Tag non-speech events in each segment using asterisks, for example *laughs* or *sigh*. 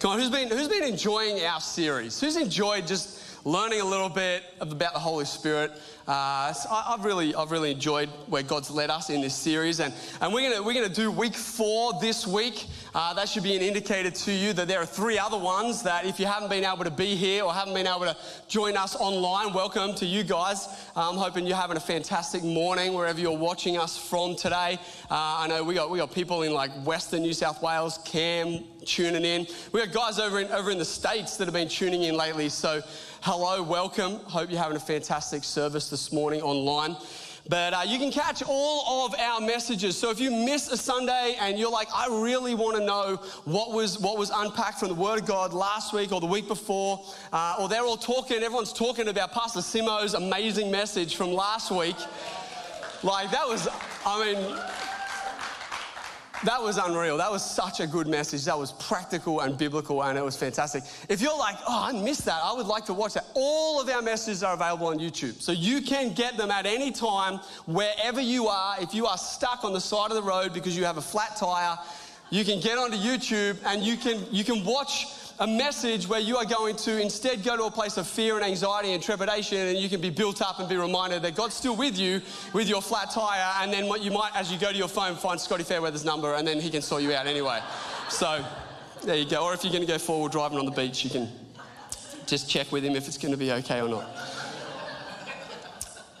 Come on, who's been, who's been enjoying our series? Who's enjoyed just learning a little bit about the Holy Spirit? Uh, so I, have really, I've really enjoyed where God's led us in this series, and, and we're gonna we're gonna do week four this week. Uh, that should be an indicator to you that there are three other ones that if you haven't been able to be here or haven't been able to join us online, welcome to you guys. I'm hoping you're having a fantastic morning wherever you're watching us from today. Uh, I know we got we got people in like Western New South Wales, Cam tuning in. We got guys over in over in the states that have been tuning in lately. So hello, welcome. Hope you're having a fantastic service this morning online. But uh, you can catch all of our messages. So if you miss a Sunday and you're like, I really want to know what was what was unpacked from the Word of God last week or the week before, uh, or they're all talking, everyone's talking about Pastor Simo's amazing message from last week. Like that was, I mean, that was unreal. That was such a good message. That was practical and biblical, and it was fantastic. If you're like, oh, I missed that, I would like to watch that. All of our messages are available on YouTube. So you can get them at any time, wherever you are. If you are stuck on the side of the road because you have a flat tire, you can get onto YouTube and you can, you can watch a message where you are going to instead go to a place of fear and anxiety and trepidation, and you can be built up and be reminded that God's still with you with your flat tire. And then what you might, as you go to your phone, find Scotty Fairweather's number, and then he can sort you out anyway. So there you go. Or if you're going to go forward driving on the beach, you can just check with him if it's going to be okay or not.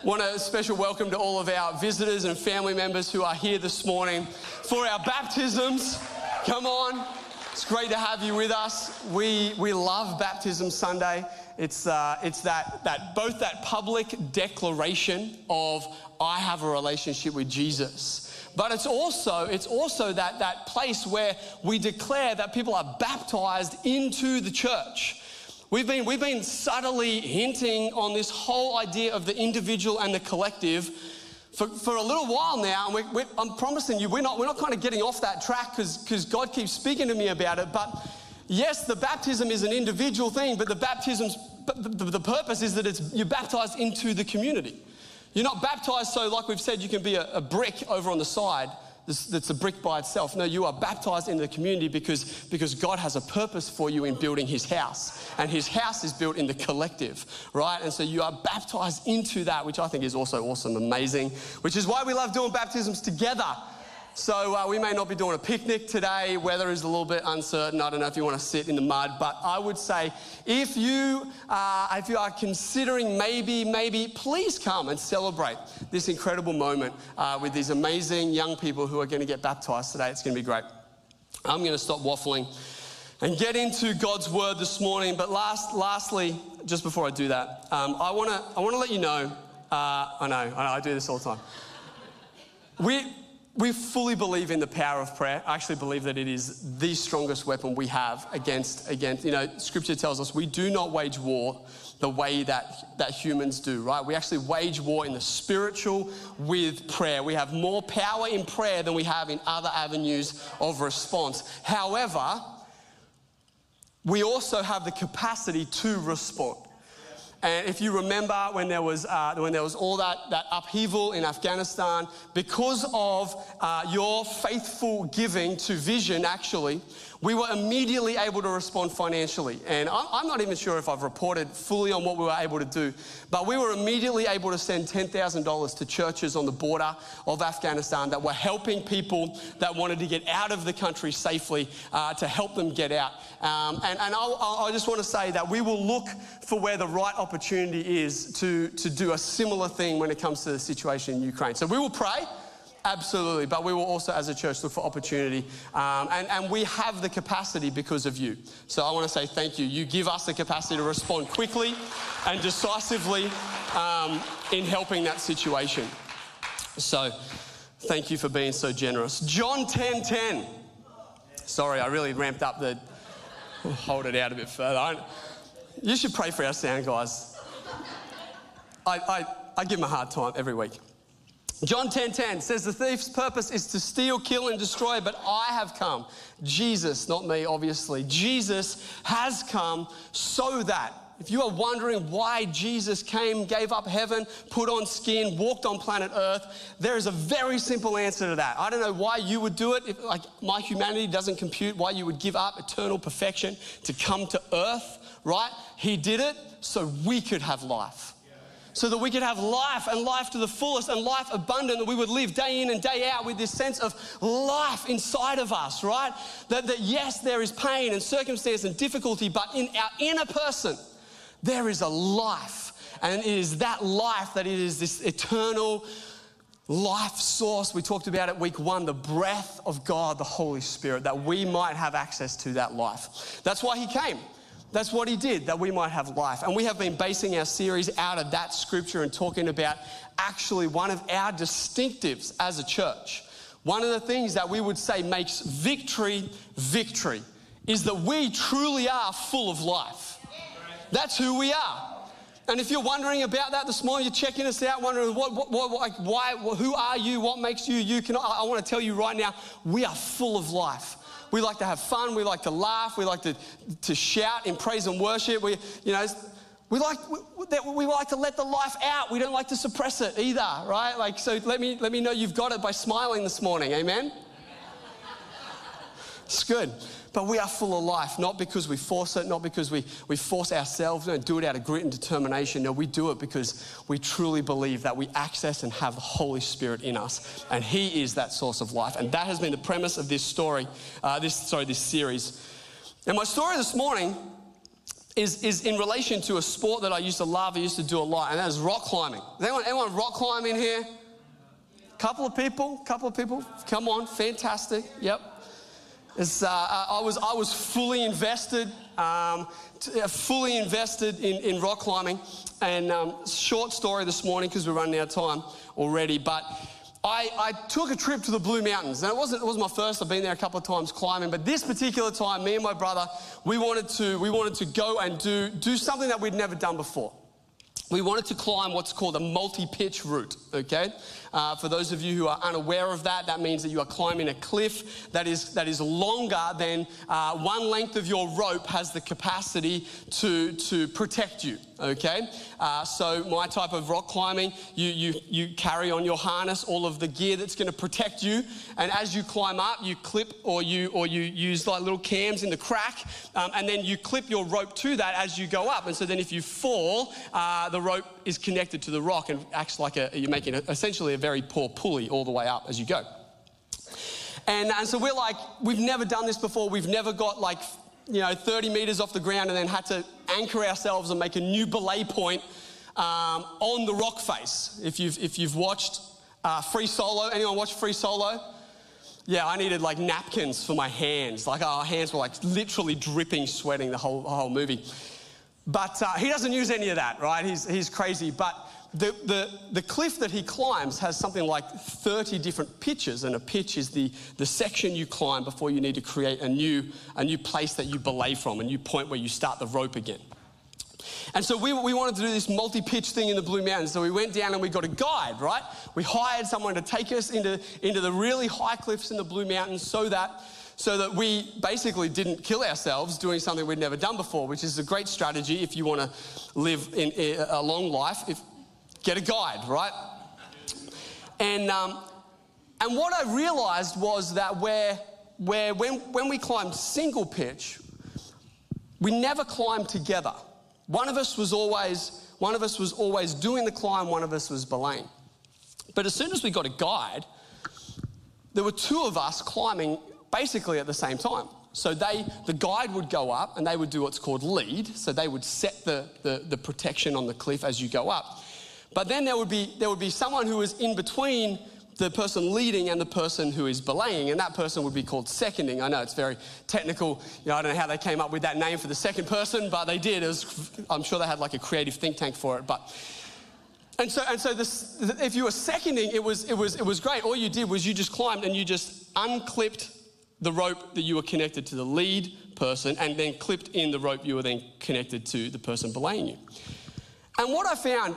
Want a special welcome to all of our visitors and family members who are here this morning for our baptisms. Come on. It's great to have you with us. We, we love Baptism Sunday. It's, uh, it's that, that, both that public declaration of, I have a relationship with Jesus. But it's also, it's also that, that place where we declare that people are baptized into the church. We've been, we've been subtly hinting on this whole idea of the individual and the collective for, for a little while now, and we, we, I'm promising you, we're not, we're not kind of getting off that track because God keeps speaking to me about it. But yes, the baptism is an individual thing, but the baptism's the, the purpose is that it's, you're baptized into the community. You're not baptized so, like we've said, you can be a, a brick over on the side that's a brick by itself. No, you are baptized into the community because, because God has a purpose for you in building his house. And his house is built in the collective, right? And so you are baptized into that, which I think is also awesome, amazing, which is why we love doing baptisms together so uh, we may not be doing a picnic today. Weather is a little bit uncertain. I don't know if you want to sit in the mud, but I would say if you uh, if you are considering maybe maybe please come and celebrate this incredible moment uh, with these amazing young people who are going to get baptized today. It's going to be great. I'm going to stop waffling and get into God's word this morning. But last, lastly, just before I do that, um, I want to I want to let you know. Uh, I know, I know, I do this all the time. We, we fully believe in the power of prayer. I actually believe that it is the strongest weapon we have against, against, you know, scripture tells us we do not wage war the way that, that humans do, right? We actually wage war in the spiritual with prayer. We have more power in prayer than we have in other avenues of response. However, we also have the capacity to respond. And if you remember when there was, uh, when there was all that, that upheaval in Afghanistan, because of uh, your faithful giving to Vision, actually, we were immediately able to respond financially. And I'm not even sure if I've reported fully on what we were able to do, but we were immediately able to send $10,000 to churches on the border of Afghanistan that were helping people that wanted to get out of the country safely uh, to help them get out. Um, and and i just want to say that we will look for where the right opportunity is to, to do a similar thing when it comes to the situation in Ukraine. So we will pray. Absolutely, but we will also, as a church, look for opportunity. Um, and, and we have the capacity because of you. So I want to say thank you. You give us the capacity to respond quickly and decisively um, in helping that situation. So thank you for being so generous. John 10 10. Sorry, I really ramped up the. hold it out a bit further. I, you should pray for our sound guys. I, I, I give them a hard time every week. John 10:10 10, 10 says the thief's purpose is to steal, kill and destroy, but I have come. Jesus, not me obviously. Jesus has come so that if you are wondering why Jesus came, gave up heaven, put on skin, walked on planet Earth, there is a very simple answer to that. I don't know why you would do it. If, like my humanity doesn't compute why you would give up eternal perfection to come to Earth, right? He did it so we could have life so that we could have life and life to the fullest and life abundant, that we would live day in and day out with this sense of life inside of us, right? That, that yes, there is pain and circumstance and difficulty, but in our inner person, there is a life. And it is that life that it is this eternal life source. We talked about it week one the breath of God, the Holy Spirit, that we might have access to that life. That's why He came. That's what he did, that we might have life. And we have been basing our series out of that scripture and talking about actually one of our distinctives as a church. One of the things that we would say makes victory victory is that we truly are full of life. That's who we are. And if you're wondering about that this morning, you're checking us out, wondering what, what, what why, who are you, what makes you you, can I, I want to tell you right now, we are full of life. We like to have fun. We like to laugh. We like to, to shout in praise and worship. We, you know, we like, we, we like to let the life out. We don't like to suppress it either, right? Like, so let me, let me know you've got it by smiling this morning. Amen? It's good. But we are full of life, not because we force it, not because we, we force ourselves, don't do it out of grit and determination. No, we do it because we truly believe that we access and have the Holy Spirit in us. And He is that source of life. And that has been the premise of this story, uh, this, sorry, this series. And my story this morning is, is in relation to a sport that I used to love, I used to do a lot, and that is rock climbing. Is anyone, anyone rock climb in here? Couple of people, couple of people. Come on, fantastic. Yep. Uh, I, was, I was fully invested, um, t- uh, fully invested in, in rock climbing. And um, short story this morning because we're running out of time already. But I, I, took a trip to the Blue Mountains. And it wasn't it wasn't my first. I've been there a couple of times climbing, but this particular time, me and my brother, we wanted to we wanted to go and do do something that we'd never done before. We wanted to climb what's called a multi-pitch route. Okay, uh, for those of you who are unaware of that, that means that you are climbing a cliff that is, that is longer than uh, one length of your rope has the capacity to, to protect you. Okay? Uh, so, my type of rock climbing, you, you, you carry on your harness all of the gear that's to protect you. And as you climb up, you clip or you, or you use like little cams in the crack, um, and then you clip your rope to that as you go up. And so, then if you fall, uh, the rope is connected to the rock and acts like a, you're making a, essentially a very poor pulley all the way up as you go. And, and so we're like, we've never done this before. We've never got like, you know, 30 meters off the ground and then had to anchor ourselves and make a new belay point um, on the rock face. If you've, if you've watched uh, Free Solo, anyone watch Free Solo? Yeah, I needed like napkins for my hands. Like our hands were like literally dripping, sweating the whole, the whole movie. But uh, he doesn't use any of that, right? He's, he's crazy. But the, the, the cliff that he climbs has something like 30 different pitches, and a pitch is the, the section you climb before you need to create a new, a new place that you belay from, a new point where you start the rope again. And so we, we wanted to do this multi pitch thing in the Blue Mountains. So we went down and we got a guide, right? We hired someone to take us into, into the really high cliffs in the Blue Mountains so that so that we basically didn't kill ourselves doing something we'd never done before, which is a great strategy if you want to live in, a long life. If, get a guide, right? And, um, and what I realized was that where, where when, when we climbed single pitch, we never climbed together. One of us was always one of us was always doing the climb, one of us was belaying. But as soon as we got a guide, there were two of us climbing basically at the same time. So they, the guide would go up and they would do what's called lead. So they would set the, the, the protection on the cliff as you go up. But then there would be, there would be someone who was in between the person leading and the person who is belaying, and that person would be called seconding. I know it's very technical. You know, I don't know how they came up with that name for the second person, but they did. Was, I'm sure they had like a creative think tank for it. But and so, and so this, if you were seconding, it was, it, was, it was great. All you did was you just climbed and you just unclipped the rope that you were connected to the lead person and then clipped in the rope you were then connected to the person belaying you. And what I found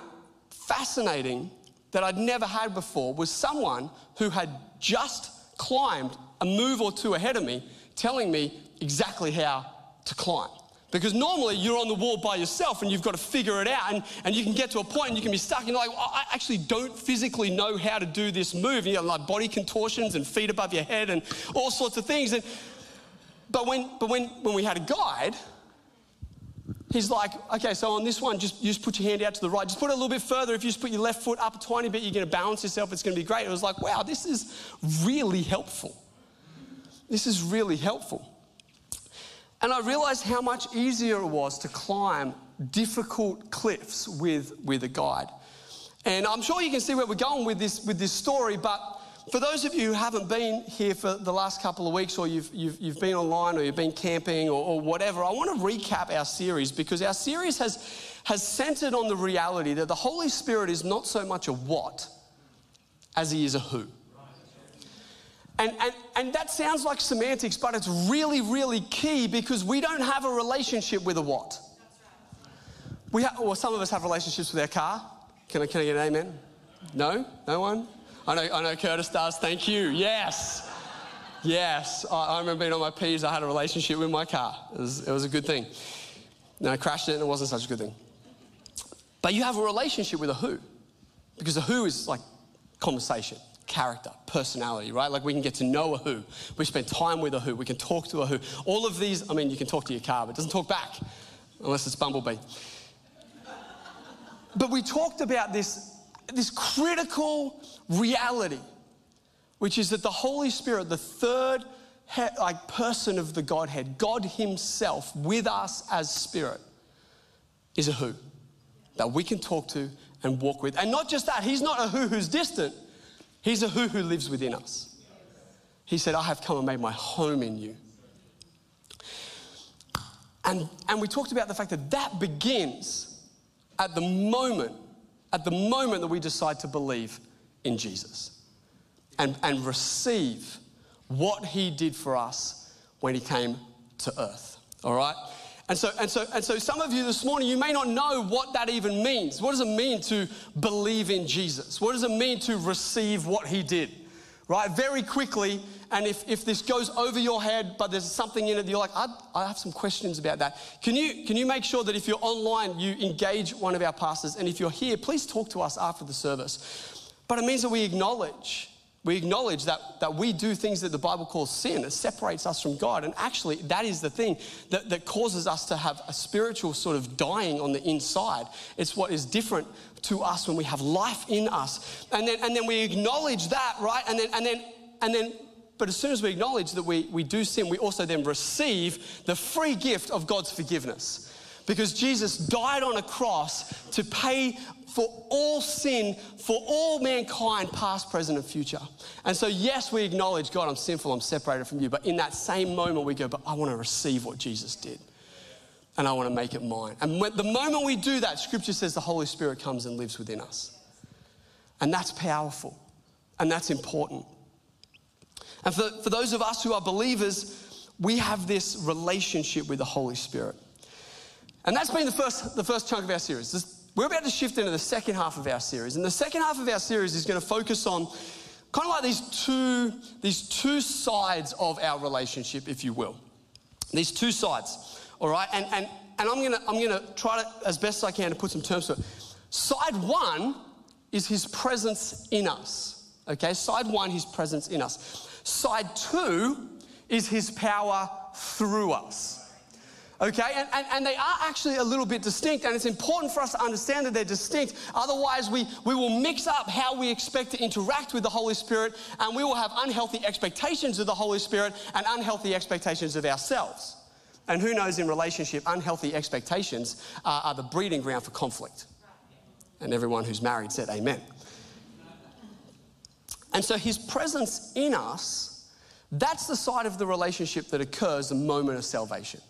fascinating that I'd never had before was someone who had just climbed a move or two ahead of me telling me exactly how to climb. Because normally you're on the wall by yourself and you've got to figure it out, and, and you can get to a point and you can be stuck, and you're like, I actually don't physically know how to do this move. You have like body contortions and feet above your head and all sorts of things. And, but when, but when, when we had a guide, he's like, okay, so on this one, just, just put your hand out to the right. Just put it a little bit further. If you just put your left foot up a tiny bit, you're going to balance yourself. It's going to be great. It was like, wow, this is really helpful. This is really helpful. And I realized how much easier it was to climb difficult cliffs with, with a guide. And I'm sure you can see where we're going with this, with this story, but for those of you who haven't been here for the last couple of weeks, or you've, you've, you've been online, or you've been camping, or, or whatever, I want to recap our series because our series has, has centered on the reality that the Holy Spirit is not so much a what as he is a who. And, and, and that sounds like semantics, but it's really, really key because we don't have a relationship with a what. We have, well, some of us have relationships with our car. Can I, can I get an amen? No? No one? I know, I know Curtis does. Thank you. Yes. Yes. I, I remember being on my P's. I had a relationship with my car. It was, it was a good thing. And I crashed it and it wasn't such a good thing. But you have a relationship with a who. Because a who is like conversation character, personality, right? Like we can get to know a who. We spend time with a who. We can talk to a who. All of these, I mean, you can talk to your car, but it doesn't talk back unless it's Bumblebee. But we talked about this, this critical reality, which is that the Holy Spirit, the third like person of the Godhead, God Himself with us as Spirit, is a who that we can talk to and walk with. And not just that, He's not a who who's distant. He's a who who lives within us. He said, I have come and made my home in you. And, and we talked about the fact that that begins at the moment, at the moment that we decide to believe in Jesus and, and receive what he did for us when he came to earth. All right? And so, and, so, and so, some of you this morning, you may not know what that even means. What does it mean to believe in Jesus? What does it mean to receive what he did? Right? Very quickly, and if, if this goes over your head, but there's something in it you're like, I, I have some questions about that. Can you, can you make sure that if you're online, you engage one of our pastors? And if you're here, please talk to us after the service. But it means that we acknowledge we acknowledge that, that we do things that the Bible calls sin. It separates us from God. And actually, that is the thing that, that causes us to have a spiritual sort of dying on the inside. It's what is different to us when we have life in us. And then, and then we acknowledge that, right? And then, and then, and then, but as soon as we acknowledge that we, we do sin, we also then receive the free gift of God's forgiveness. Because Jesus died on a cross to pay for all sin, for all mankind, past, present, and future. And so, yes, we acknowledge, God, I'm sinful, I'm separated from you. But in that same moment, we go, but I want to receive what Jesus did. And I want to make it mine. And when, the moment we do that, Scripture says the Holy Spirit comes and lives within us. And that's powerful. And that's important. And for, for those of us who are believers, we have this relationship with the Holy Spirit. And that's been the first, the first chunk of our series. This, we're about to shift into the second half of our series. And the second half of our series is going to focus on kind of like these two, these two sides of our relationship, if you will. These two sides, all right? And, and, and I'm going to I'm gonna try to, as best I can, to put some terms to it. Side one is his presence in us, okay? Side one, his presence in us. Side two is his power through us. Okay, and, and, and, they are actually a little bit distinct, and it's important for us to understand that they're distinct. Otherwise, we, we will mix up how we expect to interact with the Holy Spirit, and we will have unhealthy expectations of the Holy Spirit and unhealthy expectations of ourselves. And who knows in relationship, unhealthy expectations are, are the breeding ground for conflict. And everyone who's married said amen. And so, his presence in us, that's the side of the relationship that occurs the moment of salvation.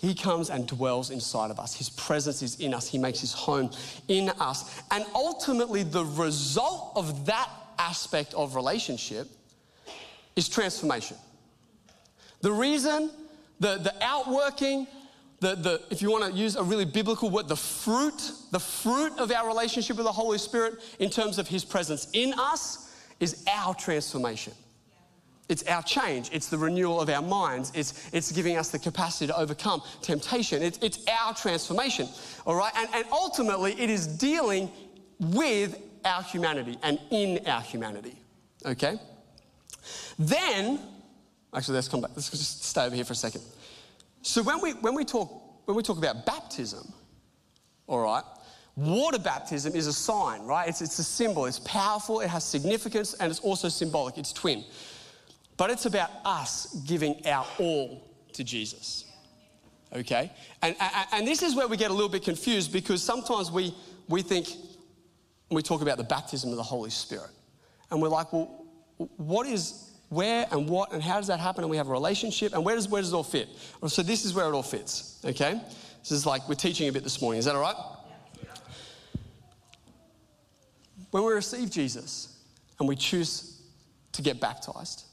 He comes and dwells inside of us. His presence is in us. He makes his home in us. And ultimately, the result of that aspect of relationship is transformation. The reason, the, the outworking, the, the, if you want to use a really biblical word, the fruit, the fruit of our relationship with the Holy Spirit in terms of his presence in us is our transformation. It's our change. It's the renewal of our minds. It's, it's giving us the capacity to overcome temptation. It's, it's our transformation, all right? And, and ultimately, it is dealing with our humanity and in our humanity, okay? Then, actually, let's come back. Let's just stay over here for a second. So when we, when we, talk, when we talk about baptism, all right, water baptism is a sign, right? It's, it's a symbol. It's powerful, it has significance, and it's also symbolic. It's twin. But it's about us giving our all to Jesus. Okay? And, and, this is where we get a little bit confused because sometimes we, we think, we talk about the baptism of the Holy Spirit. And we're like, well, what is, where and what and how does that happen? And we have a relationship and where does, where does it all fit? So this is where it all fits. Okay? This is like we're teaching a bit this morning. Is that all right? When we receive Jesus and we choose to get baptized,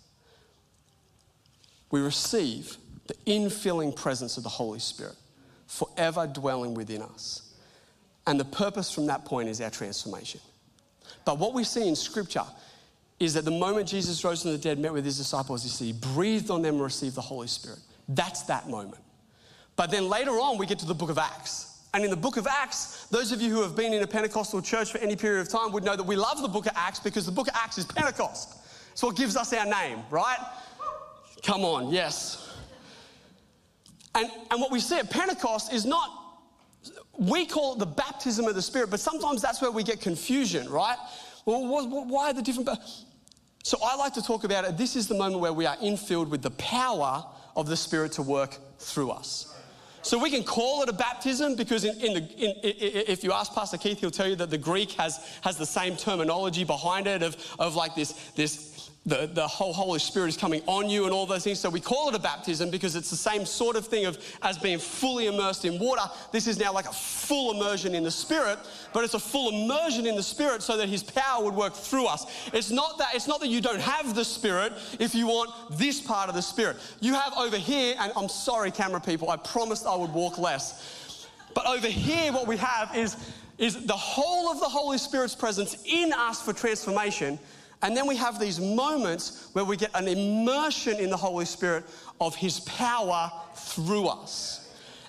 we receive the infilling presence of the Holy Spirit forever dwelling within us. And the purpose from that point is our transformation. But what we see in Scripture is that the moment Jesus rose from the dead, met with his disciples, he said he breathed on them and received the Holy Spirit. That's that moment. But then later on, we get to the book of Acts. And in the book of Acts, those of you who have been in a Pentecostal church for any period of time would know that we love the book of Acts because the book of Acts is Pentecost. It's what gives us our name, right? Come on, yes. And, and what we see at Pentecost is not, we call it the baptism of the Spirit, but sometimes that's where we get confusion, right? Well, why are the different. So I like to talk about it. This is the moment where we are infilled with the power of the Spirit to work through us. So we can call it a baptism because in, in the, in, if you ask Pastor Keith, he'll tell you that the Greek has, has the same terminology behind it of, of like this, this the, the whole Holy Spirit is coming on you and all those things. So we call it a baptism because it's the same sort of thing of as being fully immersed in water. This is now like a full immersion in the Spirit, but it's a full immersion in the Spirit so that His power would work through us. It's not that it's not that you don't have the Spirit if you want this part of the Spirit. You have over here, and I'm sorry, camera people, I promised I would walk less. But over here, what we have is, is the whole of the Holy Spirit's presence in us for transformation and then we have these moments where we get an immersion in the Holy Spirit of His power through us.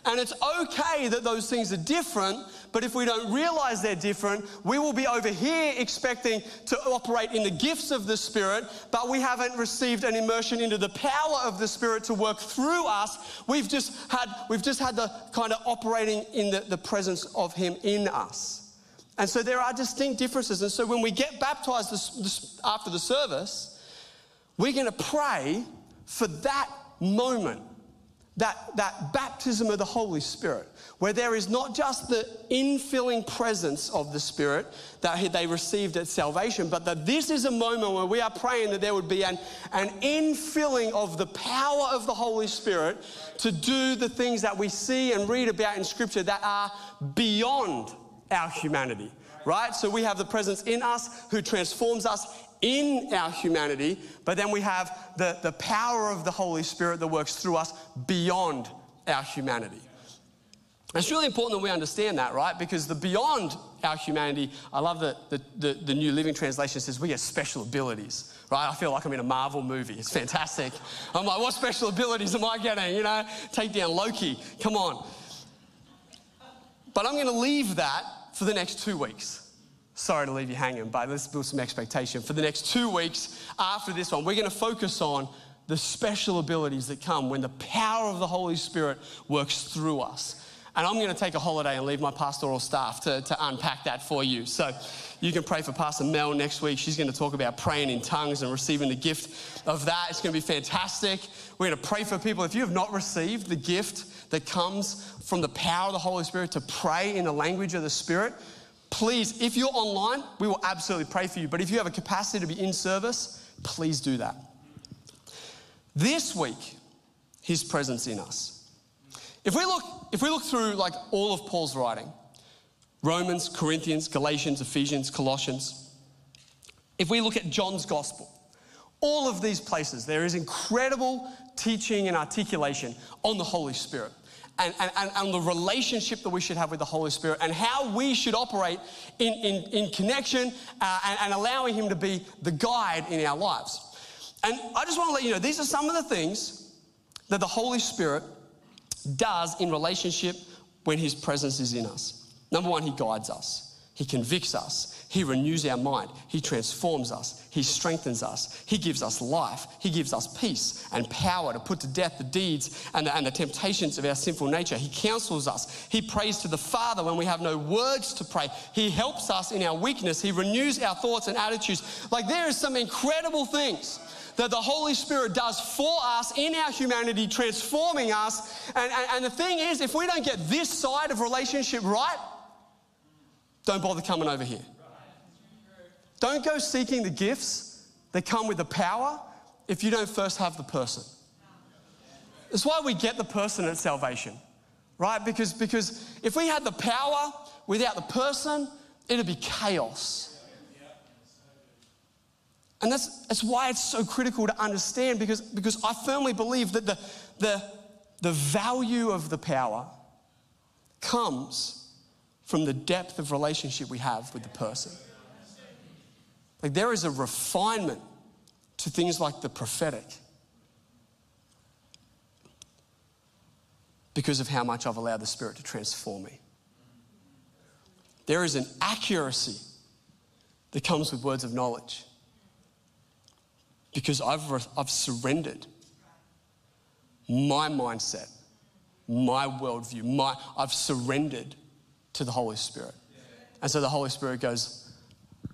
And it's okay that those things are different, but if we don't realize they're different, we will be over here expecting to operate in the gifts of the Spirit, but we haven't received an immersion into the power of the Spirit to work through us. We've just had, we've just had the kind of operating in the, the presence of Him in us. And so there are distinct differences. And so when we get baptized this, this, after the service, we're going to pray for that moment, that, that baptism of the Holy Spirit, where there is not just the infilling presence of the Spirit that they received at salvation, but that this is a moment where we are praying that there would be an, an infilling of the power of the Holy Spirit to do the things that we see and read about in Scripture that are beyond our humanity, right? So we have the presence in us who transforms us in our humanity, but then we have the, the power of the Holy Spirit that works through us beyond our humanity. It's really important that we understand that, right? Because the beyond our humanity, I love that the, the, the, New Living Translation says we have special abilities, right? I feel like I'm in a Marvel movie. It's fantastic. I'm like, what special abilities am I getting? You know, take down Loki. Come on. But I'm going to leave that for the next two weeks. Sorry to leave you hanging, but let's build some expectation. For the next two weeks after this one, we're going to focus on the special abilities that come when the power of the Holy Spirit works through us. And I'm going to take a holiday and leave my pastoral staff to, to unpack that for you. So you can pray for Pastor Mel next week. She's going to talk about praying in tongues and receiving the gift of that. It's going to be fantastic. We're going to pray for people. If you have not received the gift that comes from the power of the Holy Spirit to pray in the language of the Spirit, please, if you're online, we will absolutely pray for you. But if you have a capacity to be in service, please do that. This week, His presence in us. If we look, if we look through like all of Paul's writing, Romans, Corinthians, Galatians, Ephesians, Colossians, if we look at John's gospel, all of these places, there is incredible teaching and articulation on the Holy Spirit. And, and, and, the relationship that we should have with the Holy Spirit and how we should operate in, in, in connection uh, and, and allowing Him to be the guide in our lives. And I just want to let you know these are some of the things that the Holy Spirit does in relationship when His presence is in us. Number one, He guides us, He convicts us, He renews our mind, He transforms us, He strengthens us, He gives us life, He gives us peace and power to put to death the deeds and the, and the temptations of our sinful nature. He counsels us, He prays to the Father when we have no words to pray, He helps us in our weakness, He renews our thoughts and attitudes. Like there is some incredible things that the Holy Spirit does for us in our humanity, transforming us. And, and, and, the thing is, if we don't get this side of relationship right, don't bother coming over here. Don't go seeking the gifts that come with the power if you don't first have the person. That's why we get the person at salvation, right? Because, because if we had the power without the person, it'd be chaos. And that's, that's why it's so critical to understand because, because I firmly believe that the, the, the value of the power comes from the depth of relationship we have with the person. Like there is a refinement to things like the prophetic because of how much I've allowed the Spirit to transform me. There is an accuracy that comes with words of knowledge because I've, I've surrendered my mindset, my worldview, my, I've surrendered to the Holy Spirit. And so the Holy Spirit goes,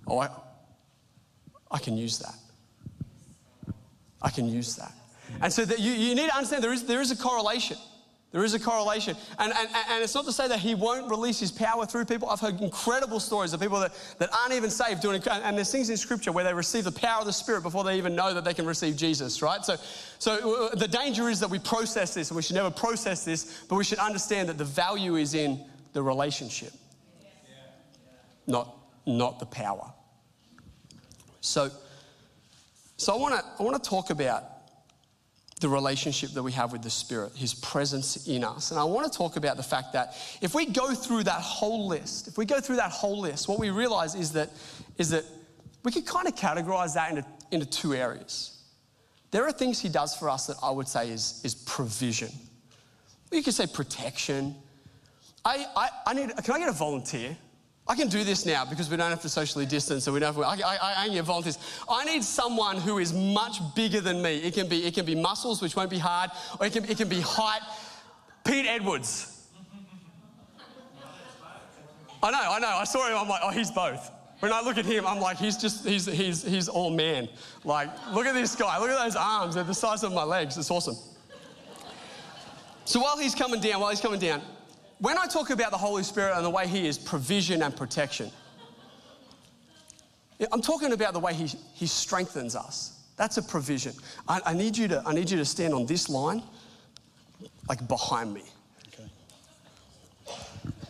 Oh, I, I can use that. I can use that. And so you, you need to understand there is, there is a correlation. There is a correlation. And, and, and it's not to say that he won't release his power through people. I've heard incredible stories of people that, that aren't even saved doing. And there's things in scripture where they receive the power of the Spirit before they even know that they can receive Jesus, right? So, so uh, the danger is that we process this, and we should never process this, but we should understand that the value is in the relationship, not, not the power. So, so I want to I want to talk about the relationship that we have with the Spirit, His presence in us. And I want to talk about the fact that if we go through that whole list, if we go through that whole list, what we realize is that, is that we can kind of categorize that into, into two areas. There are things He does for us that I would say is, is provision. You could say protection, I, I, I need, can I get a volunteer? I can do this now because we don't have to socially distance, so we don't have to, I, I, I get volunteers. I need someone who is much bigger than me. It can be, it can be muscles, which won't be hard, or it can, it can be height. Pete Edwards. I know, I know. I saw him, I'm like, oh, he's both. When I look at him, I'm like, he's just, he's, he's, he's all man. Like, look at this guy. Look at those arms. They're the size of my legs. It's awesome. So while he's coming down, while he's coming down, when I talk about the Holy Spirit and the way He is provision and protection, I'm talking about the way He, he strengthens us. That's a provision. I, I, need you to, I need you to stand on this line, like behind me. Okay.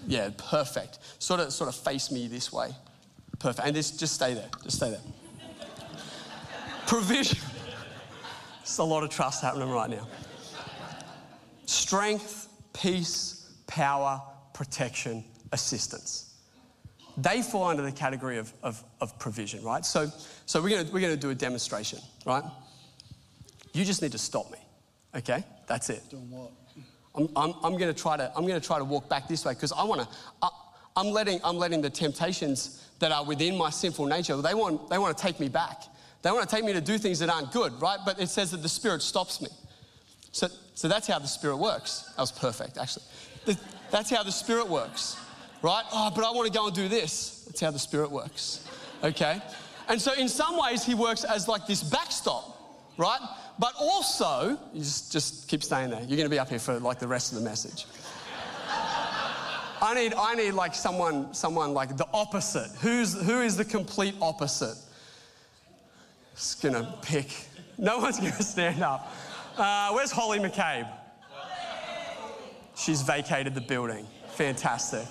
Yeah, perfect. Sort of, sort of face me this way. Perfect. And just, just stay there. Just stay there. provision. There's a lot of trust happening right now. Strength, peace, power, protection, assistance. They fall under the category of, of, of provision, right? So, so we're going we're gonna do a demonstration, right? You just need to stop me, okay? That's it. Doing what? I'm, I'm, I'm going to try to I'm going to try to walk back this way because I want to. I'm letting I'm letting the temptations that are within my sinful nature. They want they want to take me back. They want to take me to do things that aren't good, right? But it says that the Spirit stops me. So so that's how the Spirit works. That was perfect, actually. That's how the Spirit works, right? Oh, but I want to go and do this. That's how the Spirit works, okay? And so, in some ways, He works as like this backstop, right? But also, you just, just keep staying there. You're going to be up here for like the rest of the message. I need, I need like someone, someone like the opposite. Who's, who is the complete opposite? Just gonna pick. No one's gonna stand up. Uh, where's Holly McCabe? She's vacated the building. Fantastic.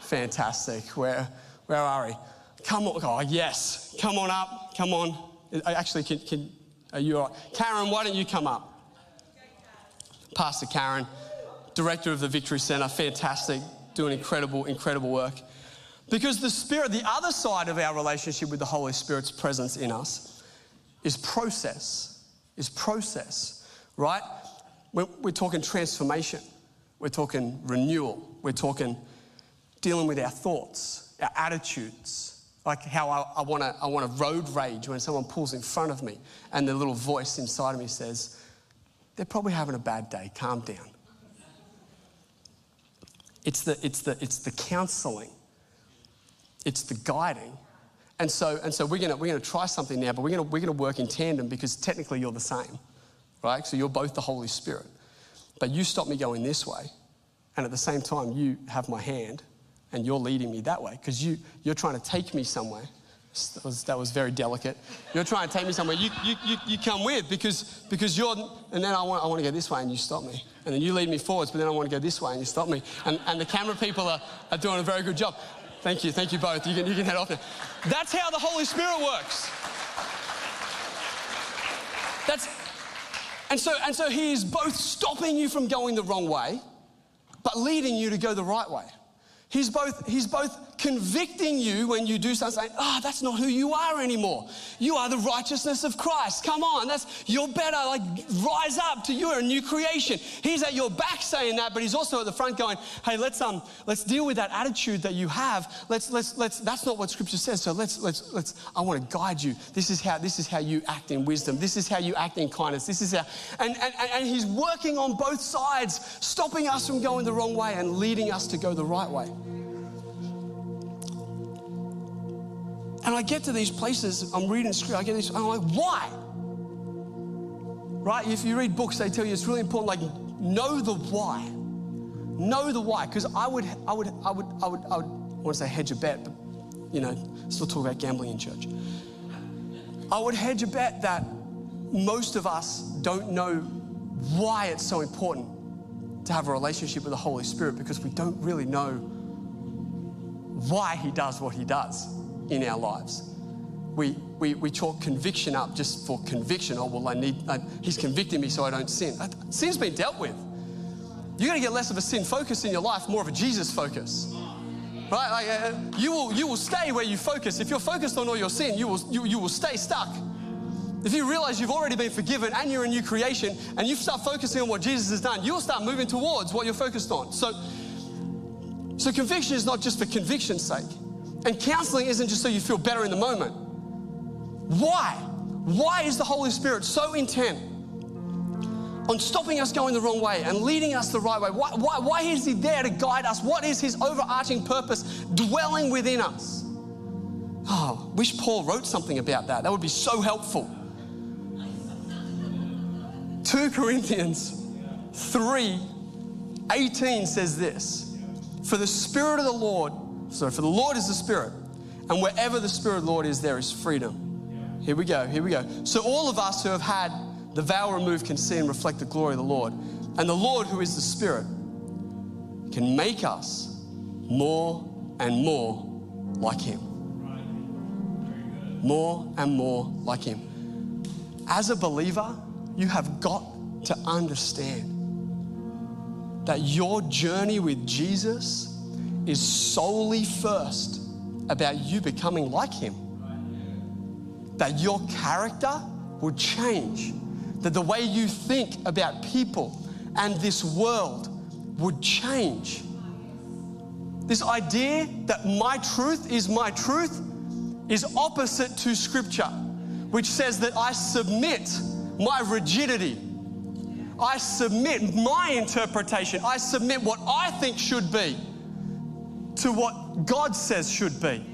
Fantastic. Where, where are we? Come on. Oh, yes. Come on up. Come on. Uh, actually, can, can, are you all right? Karen, why don't you come up? Pastor Karen, director of the Victory Center. Fantastic. Doing incredible, incredible work. Because the Spirit, the other side of our relationship with the Holy Spirit's presence in us, is process. is process, right? We're, we're talking transformation, we're talking renewal, we're talking dealing with our thoughts, our attitudes, like how I, I want to I wanna road rage when someone pulls in front of me and the little voice inside of me says, they're probably having a bad day, calm down. It's the, it's the, it's the counseling, it's the guiding. And so, and so we're going we're gonna try something now, but we're going we're gonna work in tandem because technically you're the same, right? So you're both the Holy Spirit. But you stop me going this way, and at the same time, you have my hand and you're leading me that way because you, you're trying to take me somewhere. That was, that was very delicate. You're trying to take me somewhere. You, you, you, you come with because, because you're, and then I want, I want to go this way and you stop me. And then you lead me forwards, but then I want to go this way and you stop me. And, and the camera people are, are doing a very good job. Thank you, thank you both. You can, you can head off now. That's how the Holy Spirit works. That's, and so, and so he is both stopping you from going the wrong way, but leading you to go the right way. He's both, he's both convicting you when you do something, saying, oh, that's not who you are anymore. You are the righteousness of Christ. Come on, that's you're better. Like rise up to you're a new creation. He's at your back saying that, but he's also at the front going, hey, let's um let's deal with that attitude that you have. Let's let's let's that's not what scripture says. So let's let's let's I want to guide you. This is how this is how you act in wisdom. This is how you act in kindness. This is how and and, and he's working on both sides, stopping us from going the wrong way and leading us to go the right way. And I get to these places, I'm reading scripture, I get this, I'm like, why? Right? If you read books, they tell you it's really important, like, know the why. Know the why. Because I would, I would, I would, I would, I would, I want to say hedge a bet, but, you know, still talk about gambling in church. I would hedge a bet that most of us don't know why it's so important to have a relationship with the Holy Spirit because we don't really know why He does what He does in our lives. We, we, we chalk conviction up just for conviction. Oh, well, I need, I, he's convicting me so I don't sin. Sin's been dealt with. You're going to get less of a sin focus in your life, more of a Jesus focus. Right? Like, uh, you, will, you will stay where you focus. If you're focused on all your sin, you will, you, you will stay stuck. If you realize you've already been forgiven and you're a new creation and you start focusing on what Jesus has done, you'll start moving towards what you're focused on. So, so conviction is not just for conviction's sake. And counseling isn't just so you feel better in the moment. Why? Why is the Holy Spirit so intent on stopping us going the wrong way and leading us the right way? Why, why, why is He there to guide us? What is His overarching purpose dwelling within us? Oh, wish Paul wrote something about that. That would be so helpful. 2 Corinthians 3 18 says this For the Spirit of the Lord so, for the Lord is the Spirit, and wherever the Spirit of the Lord is, there is freedom. Here we go, here we go. So, all of us who have had the veil removed can see and reflect the glory of the Lord. And the Lord, who is the Spirit, can make us more and more like Him. More and more like Him. As a believer, you have got to understand that your journey with Jesus is solely first about you becoming like Him. That your character will change, that the way you think about people and this world would change. This idea that my truth is my truth is opposite to Scripture, which says that I submit my rigidity. I submit my interpretation. I submit what I think should be to what God says should be.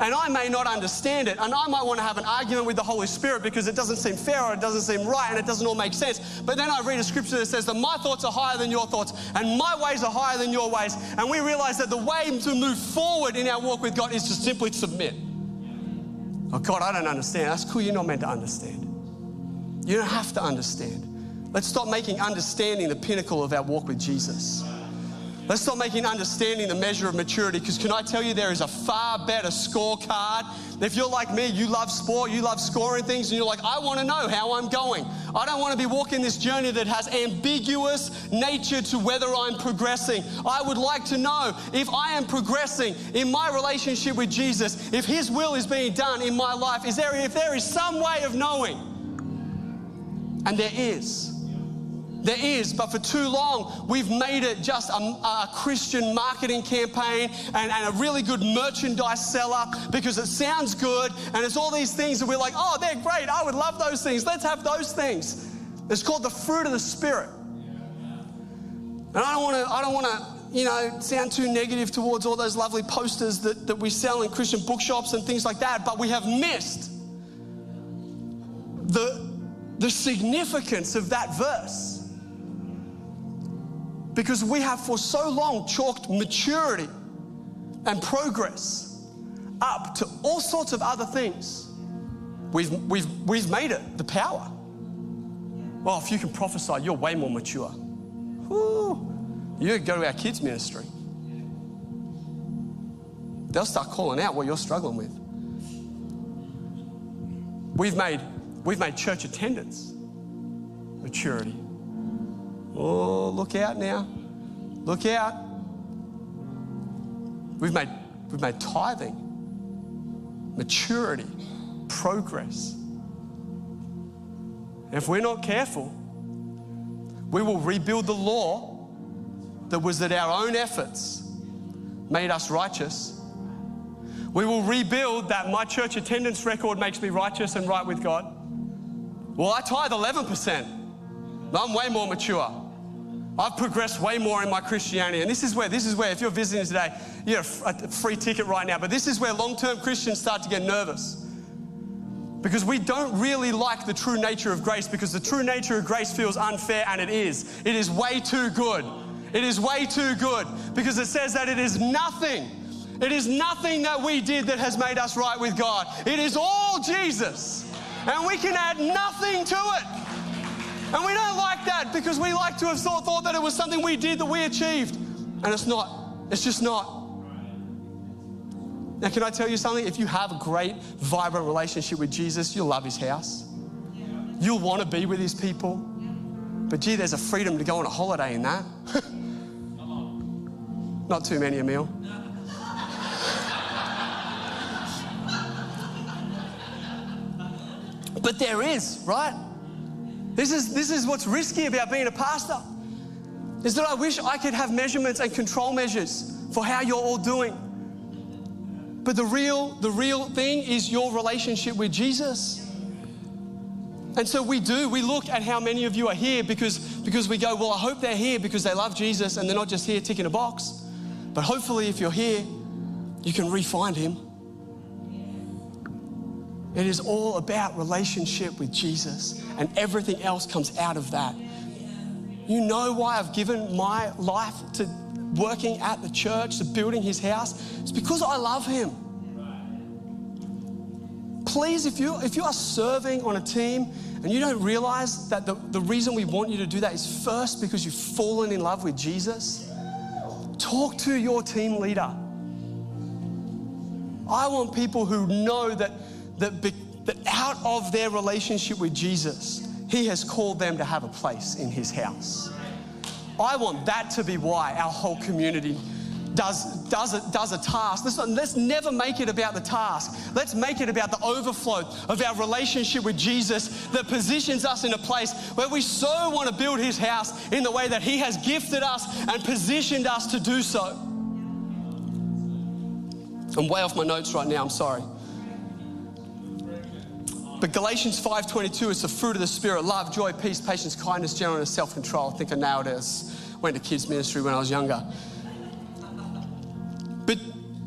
And I may not understand it, and I might want to have an argument with the Holy Spirit because it doesn't seem fair or it doesn't seem right and it doesn't all make sense. But then I read a scripture that says that my thoughts are higher than your thoughts and my ways are higher than your ways. And we realize that the way to move forward in our walk with God is to simply submit. Oh, God, I don't understand. That's cool. You're not meant to understand. You don't have to understand. Let's stop making understanding the pinnacle of our walk with Jesus. Let's stop making understanding the measure of maturity because can I tell you there is a far better scorecard. If you're like me, you love sport, you love scoring things, and you're like, I want to know how I'm going. I don't want to be walking this journey that has ambiguous nature to whether I'm progressing. I would like to know if I am progressing in my relationship with Jesus, if His will is being done in my life. Is there, if there is some way of knowing And there is. There is, but for too long, we've made it just a, a Christian marketing campaign and, and, a really good merchandise seller because it sounds good and it's all these things that we're like, oh, they're great. I would love those things. Let's have those things. It's called the fruit of the Spirit. And I don't want to, I don't want to, you know, sound too negative towards all those lovely posters that, that we sell in Christian bookshops and things like that, but we have missed the, the significance of that verse. Because we have for so long chalked maturity and progress up to all sorts of other things. We've, we've, we've made it the power. Well, if you can prophesy, you're way more mature. Whew. You go to our kids' ministry. They'll start calling out what you're struggling with. We've made, we've made church attendance maturity. Oh, look out now. Look out. We've made, we've made tithing, maturity, progress. If we're not careful, we will rebuild the law that was that our own efforts made us righteous. We will rebuild that my church attendance record makes me righteous and right with God. Well, I tithe 11%. I'm way more mature. I've progressed way more in my Christianity. And this is where, this is where, if you're visiting today, you get a free ticket right now. But this is where long term Christians start to get nervous. Because we don't really like the true nature of grace, because the true nature of grace feels unfair, and it is. It is way too good. It is way too good because it says that it is nothing. It is nothing that we did that has made us right with God. It is all Jesus. And we can add nothing to it. And we don't like that because we like to have thought, thought that it was something we did that we achieved. And it's not. It's just not. Now, can I tell you something? If you have a great, vibrant relationship with Jesus, you'll love his house. You'll want to be with his people. But gee, there's a freedom to go on a holiday in that. *laughs* Not too many, a Emil. *laughs* but there is, right? This is, this is what's risky about being a pastor. Is that I wish I could have measurements and control measures for how you're all doing. But the real, the real thing is your relationship with Jesus. And so we do, we look at how many of you are here because, because we go, well, I hope they're here because they love Jesus and they're not just here ticking a box. But hopefully, if you're here, you can re-find him. It is all about relationship with Jesus, and everything else comes out of that. You know why I've given my life to working at the church, to building his house? It's because I love him. Please, if you, if you are serving on a team and you don't realize that the, the reason we want you to do that is first because you've fallen in love with Jesus, talk to your team leader. I want people who know that that, be, that out of their relationship with Jesus, He has called them to have a place in His house. I want that to be why our whole community does, does, a, does a task. Let's, let's never make it about the task. Let's make it about the overflow of our relationship with Jesus that positions us in a place where we so want to build His house in the way that He has gifted us and positioned us to do so. I'm way off my notes right now, I'm sorry. But Galatians 5.22 is the fruit of the Spirit, love, joy, peace, patience, kindness, gentleness, self-control. I think I nailed it. Went to kids ministry when I was younger. But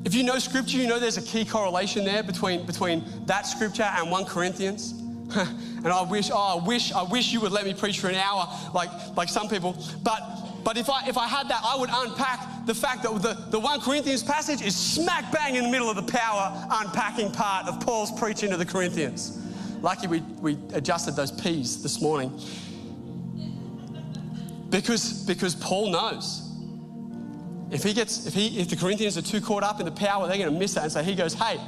if you know scripture, you know there's a key correlation there between, between that scripture and 1 Corinthians. *laughs* and I wish, oh, I wish, I wish you would let me preach for an hour like, like some people. But but if I, if I had that, I would unpack the fact that the, the 1 Corinthians passage is smack bang in the middle of the power unpacking part of Paul's preaching to the Corinthians. Lucky we, we adjusted those P's this morning. Because, because Paul knows. If he gets, if he, if the Corinthians are too caught up in the power, they're going to miss that. And so he goes, hey,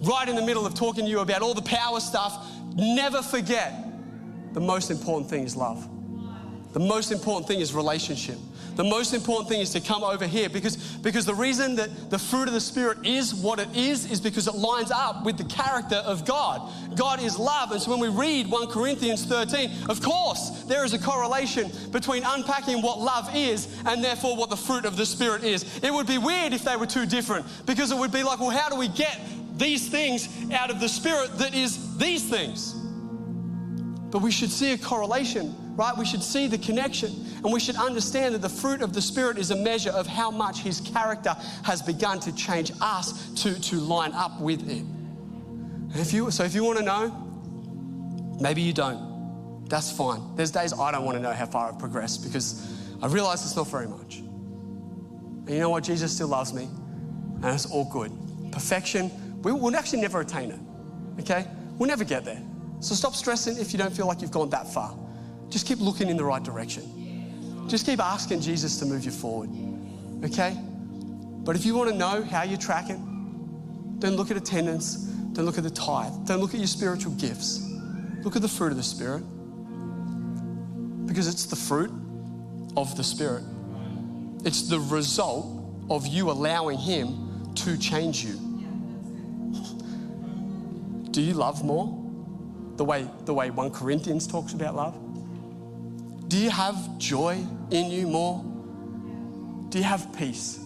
right in the middle of talking to you about all the power stuff, never forget the most important thing is love. The most important thing is relationship. The most important thing is to come over here because, because the reason that the fruit of the Spirit is what it is is because it lines up with the character of God. God is love. And so when we read 1 Corinthians 13, of course, there is a correlation between unpacking what love is and therefore what the fruit of the Spirit is. It would be weird if they were too different because it would be like, well, how do we get these things out of the Spirit that is these things? But we should see a correlation, right? We should see the connection and we should understand that the fruit of the Spirit is a measure of how much His character has begun to change us to, to line up with it. And if you, so if you want to know, maybe you don't. That's fine. There's days I don't want to know how far I've progressed because I realize it's not very much. And you know what? Jesus still loves me and it's all good. Perfection, we will actually never attain it. Okay? We'll never get there. So stop stressing if you don't feel like you've gone that far. Just keep looking in the right direction. Just keep asking Jesus to move you forward. Okay? But if you want to know how you're tracking, don't look at attendance, don't look at the tithe, don't look at your spiritual gifts. Look at the fruit of the Spirit. Because it's the fruit of the Spirit. It's the result of you allowing Him to change you. *laughs* Do you love more? the way, the way 1 Corinthians talks about love? Do you have joy in you more? Do you have peace,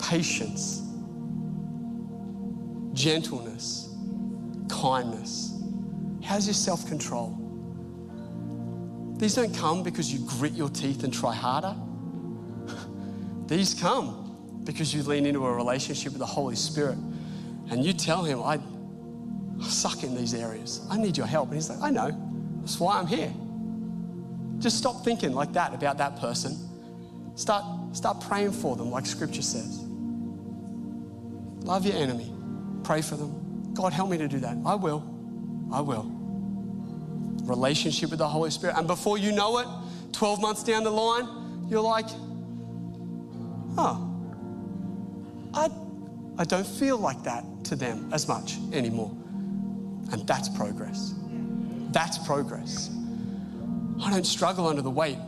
patience, gentleness, kindness? How's your self control? These don't come because you grit your teeth and try harder. *laughs* These come because you lean into a relationship with the Holy Spirit and you tell Him, I, suck in these areas. I need your help. And he's like, I know. That's why I'm here. Just stop thinking like that about that person. Start, start praying for them, like scripture says. Love your enemy. Pray for them. God, help me to do that. I will. I will. Relationship with the Holy Spirit. And before you know it, 12 months down the line, you're like, oh, I, I don't feel like that to them as much anymore. And that's progress. That's progress. I don't struggle under the weight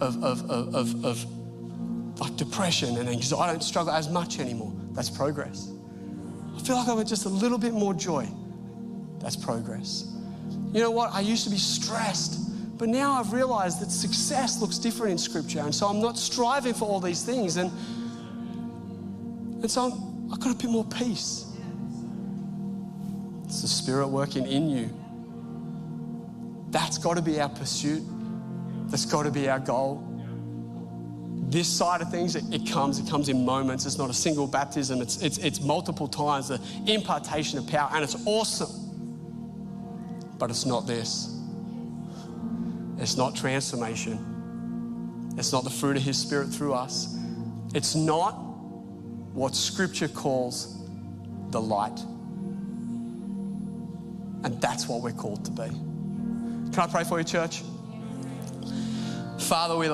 of, of, of, of, of like depression and anxiety. I don't struggle as much anymore. That's progress. I feel like I have just a little bit more joy. That's progress. You know what? I used to be stressed, but now I've realized that success looks different in Scripture. And so I'm not striving for all these things. And, and so I'm, I've got a bit more peace. It's the Spirit working in you. That's got to be our pursuit. That's got to be our goal. This side of things, it, comes, it comes in moments. It's not a single baptism, it's, it's, it's multiple times, the impartation of power, and it's awesome. But it's not this. It's not transformation. It's not the fruit of His Spirit through us. It's not what Scripture calls the light. And that's what we're called to be. Can I pray for you, church? Father, we